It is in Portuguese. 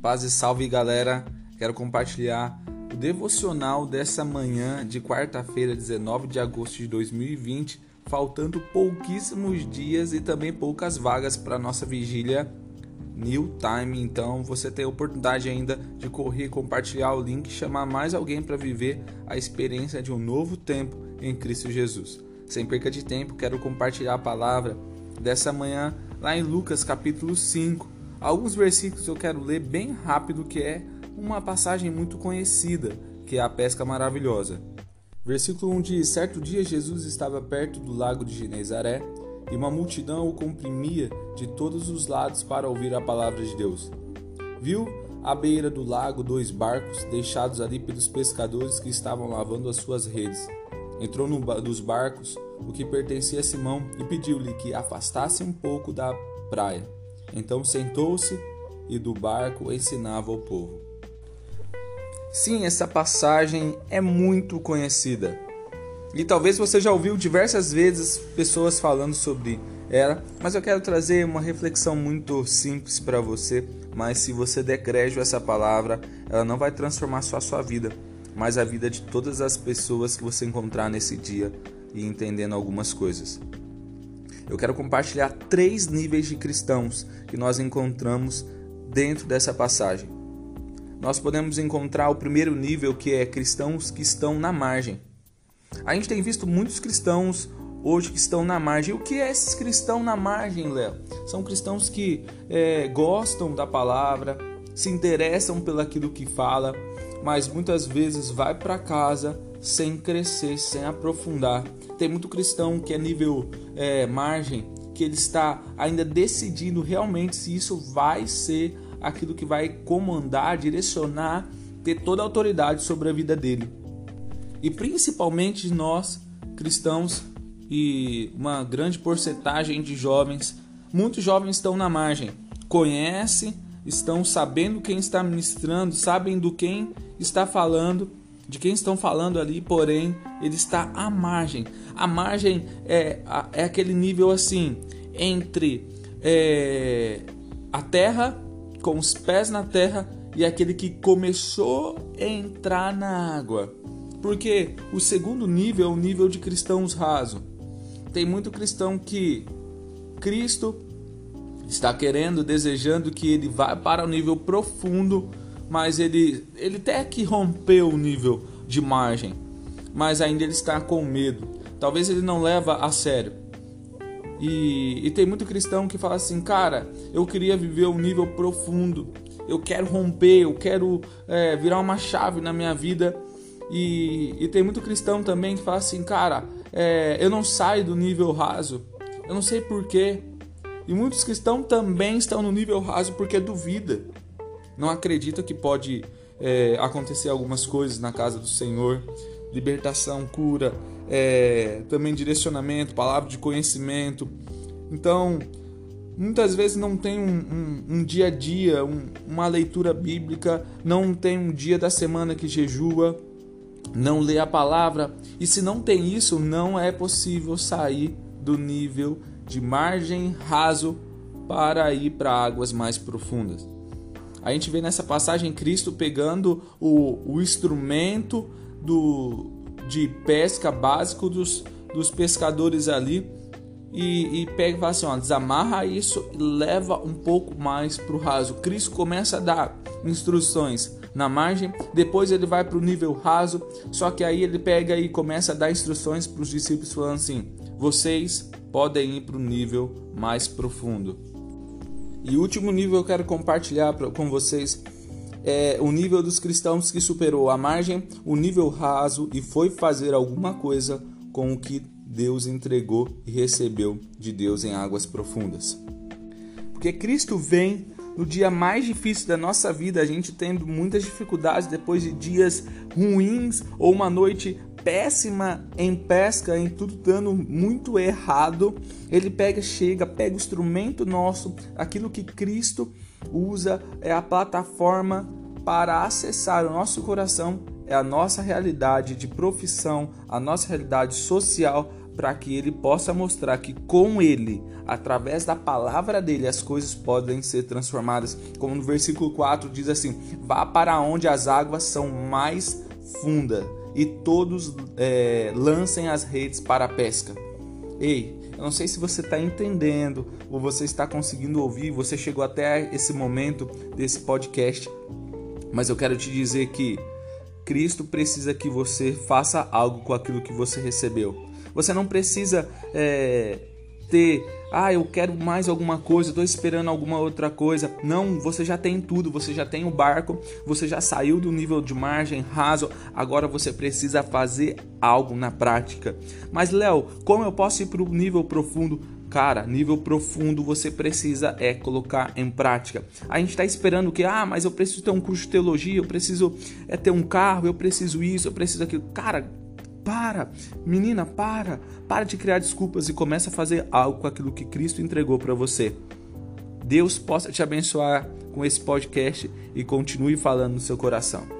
Paz e salve galera! Quero compartilhar o devocional dessa manhã de quarta-feira, 19 de agosto de 2020, faltando pouquíssimos dias e também poucas vagas para nossa vigília New Time. Então você tem a oportunidade ainda de correr, compartilhar o link e chamar mais alguém para viver a experiência de um novo tempo em Cristo Jesus. Sem perca de tempo, quero compartilhar a palavra dessa manhã lá em Lucas capítulo 5 Alguns versículos eu quero ler bem rápido, que é uma passagem muito conhecida, que é a pesca maravilhosa. Versículo 1 diz: Certo dia Jesus estava perto do lago de Genezaré e uma multidão o comprimia de todos os lados para ouvir a palavra de Deus. Viu à beira do lago dois barcos deixados ali pelos pescadores que estavam lavando as suas redes. Entrou num dos barcos o que pertencia a Simão e pediu-lhe que afastasse um pouco da praia. Então sentou-se e do barco ensinava ao povo. Sim, essa passagem é muito conhecida. E talvez você já ouviu diversas vezes pessoas falando sobre ela, mas eu quero trazer uma reflexão muito simples para você. Mas se você der crédito a essa palavra, ela não vai transformar só a sua vida, mas a vida de todas as pessoas que você encontrar nesse dia e entendendo algumas coisas eu quero compartilhar três níveis de cristãos que nós encontramos dentro dessa passagem. Nós podemos encontrar o primeiro nível, que é cristãos que estão na margem. A gente tem visto muitos cristãos hoje que estão na margem. O que é esses cristãos na margem, Léo? São cristãos que é, gostam da palavra, se interessam pelo aquilo que fala, mas muitas vezes vai para casa sem crescer, sem aprofundar. Tem muito cristão que é nível é, margem, que ele está ainda decidindo realmente se isso vai ser aquilo que vai comandar, direcionar, ter toda a autoridade sobre a vida dele. E principalmente nós, cristãos, e uma grande porcentagem de jovens, muitos jovens estão na margem, conhecem, estão sabendo quem está ministrando, sabem do quem está falando, de quem estão falando ali, porém, ele está à margem. A margem é, é aquele nível assim, entre é, a terra, com os pés na terra, e aquele que começou a entrar na água. Porque o segundo nível é o nível de cristãos raso. Tem muito cristão que Cristo está querendo, desejando que ele vá para o nível profundo mas ele, ele até que rompeu o nível de margem, mas ainda ele está com medo. Talvez ele não leva a sério. E, e tem muito cristão que fala assim, cara, eu queria viver um nível profundo, eu quero romper, eu quero é, virar uma chave na minha vida. E, e, tem muito cristão também que fala assim, cara, é, eu não saio do nível raso, eu não sei porquê. E muitos cristãos também estão no nível raso porque duvida não acredita que pode é, acontecer algumas coisas na casa do Senhor, libertação, cura, é, também direcionamento, palavra de conhecimento. Então, muitas vezes não tem um, um, um dia a dia, um, uma leitura bíblica, não tem um dia da semana que jejua, não lê a palavra, e se não tem isso, não é possível sair do nível de margem raso para ir para águas mais profundas. A gente vê nessa passagem Cristo pegando o, o instrumento do, de pesca básico dos, dos pescadores ali e, e pega e fala assim: ó, desamarra isso e leva um pouco mais para o raso. Cristo começa a dar instruções na margem, depois ele vai para o nível raso, só que aí ele pega e começa a dar instruções para os discípulos, falando assim: vocês podem ir para o nível mais profundo. E o último nível eu quero compartilhar com vocês é o nível dos cristãos que superou a margem, o nível raso e foi fazer alguma coisa com o que Deus entregou e recebeu de Deus em águas profundas. Porque Cristo vem no dia mais difícil da nossa vida, a gente tendo muitas dificuldades depois de dias ruins ou uma noite péssima em pesca, em tudo dando muito errado, ele pega, chega, pega o instrumento nosso, aquilo que Cristo usa é a plataforma para acessar o nosso coração, é a nossa realidade de profissão, a nossa realidade social, para que ele possa mostrar que com ele, através da palavra dele, as coisas podem ser transformadas. Como no versículo 4 diz assim: Vá para onde as águas são mais fundas e todos é, lancem as redes para a pesca. Ei, eu não sei se você está entendendo ou você está conseguindo ouvir, você chegou até esse momento desse podcast, mas eu quero te dizer que Cristo precisa que você faça algo com aquilo que você recebeu. Você não precisa é, ter, ah, eu quero mais alguma coisa, estou esperando alguma outra coisa. Não, você já tem tudo, você já tem o barco, você já saiu do nível de margem raso, agora você precisa fazer algo na prática. Mas, Léo, como eu posso ir para o nível profundo? Cara, nível profundo você precisa é colocar em prática. A gente está esperando que, ah, mas eu preciso ter um curso de teologia, eu preciso é ter um carro, eu preciso isso, eu preciso aquilo. Cara, para, menina, para, para de criar desculpas e começa a fazer algo com aquilo que Cristo entregou para você. Deus possa te abençoar com esse podcast e continue falando no seu coração.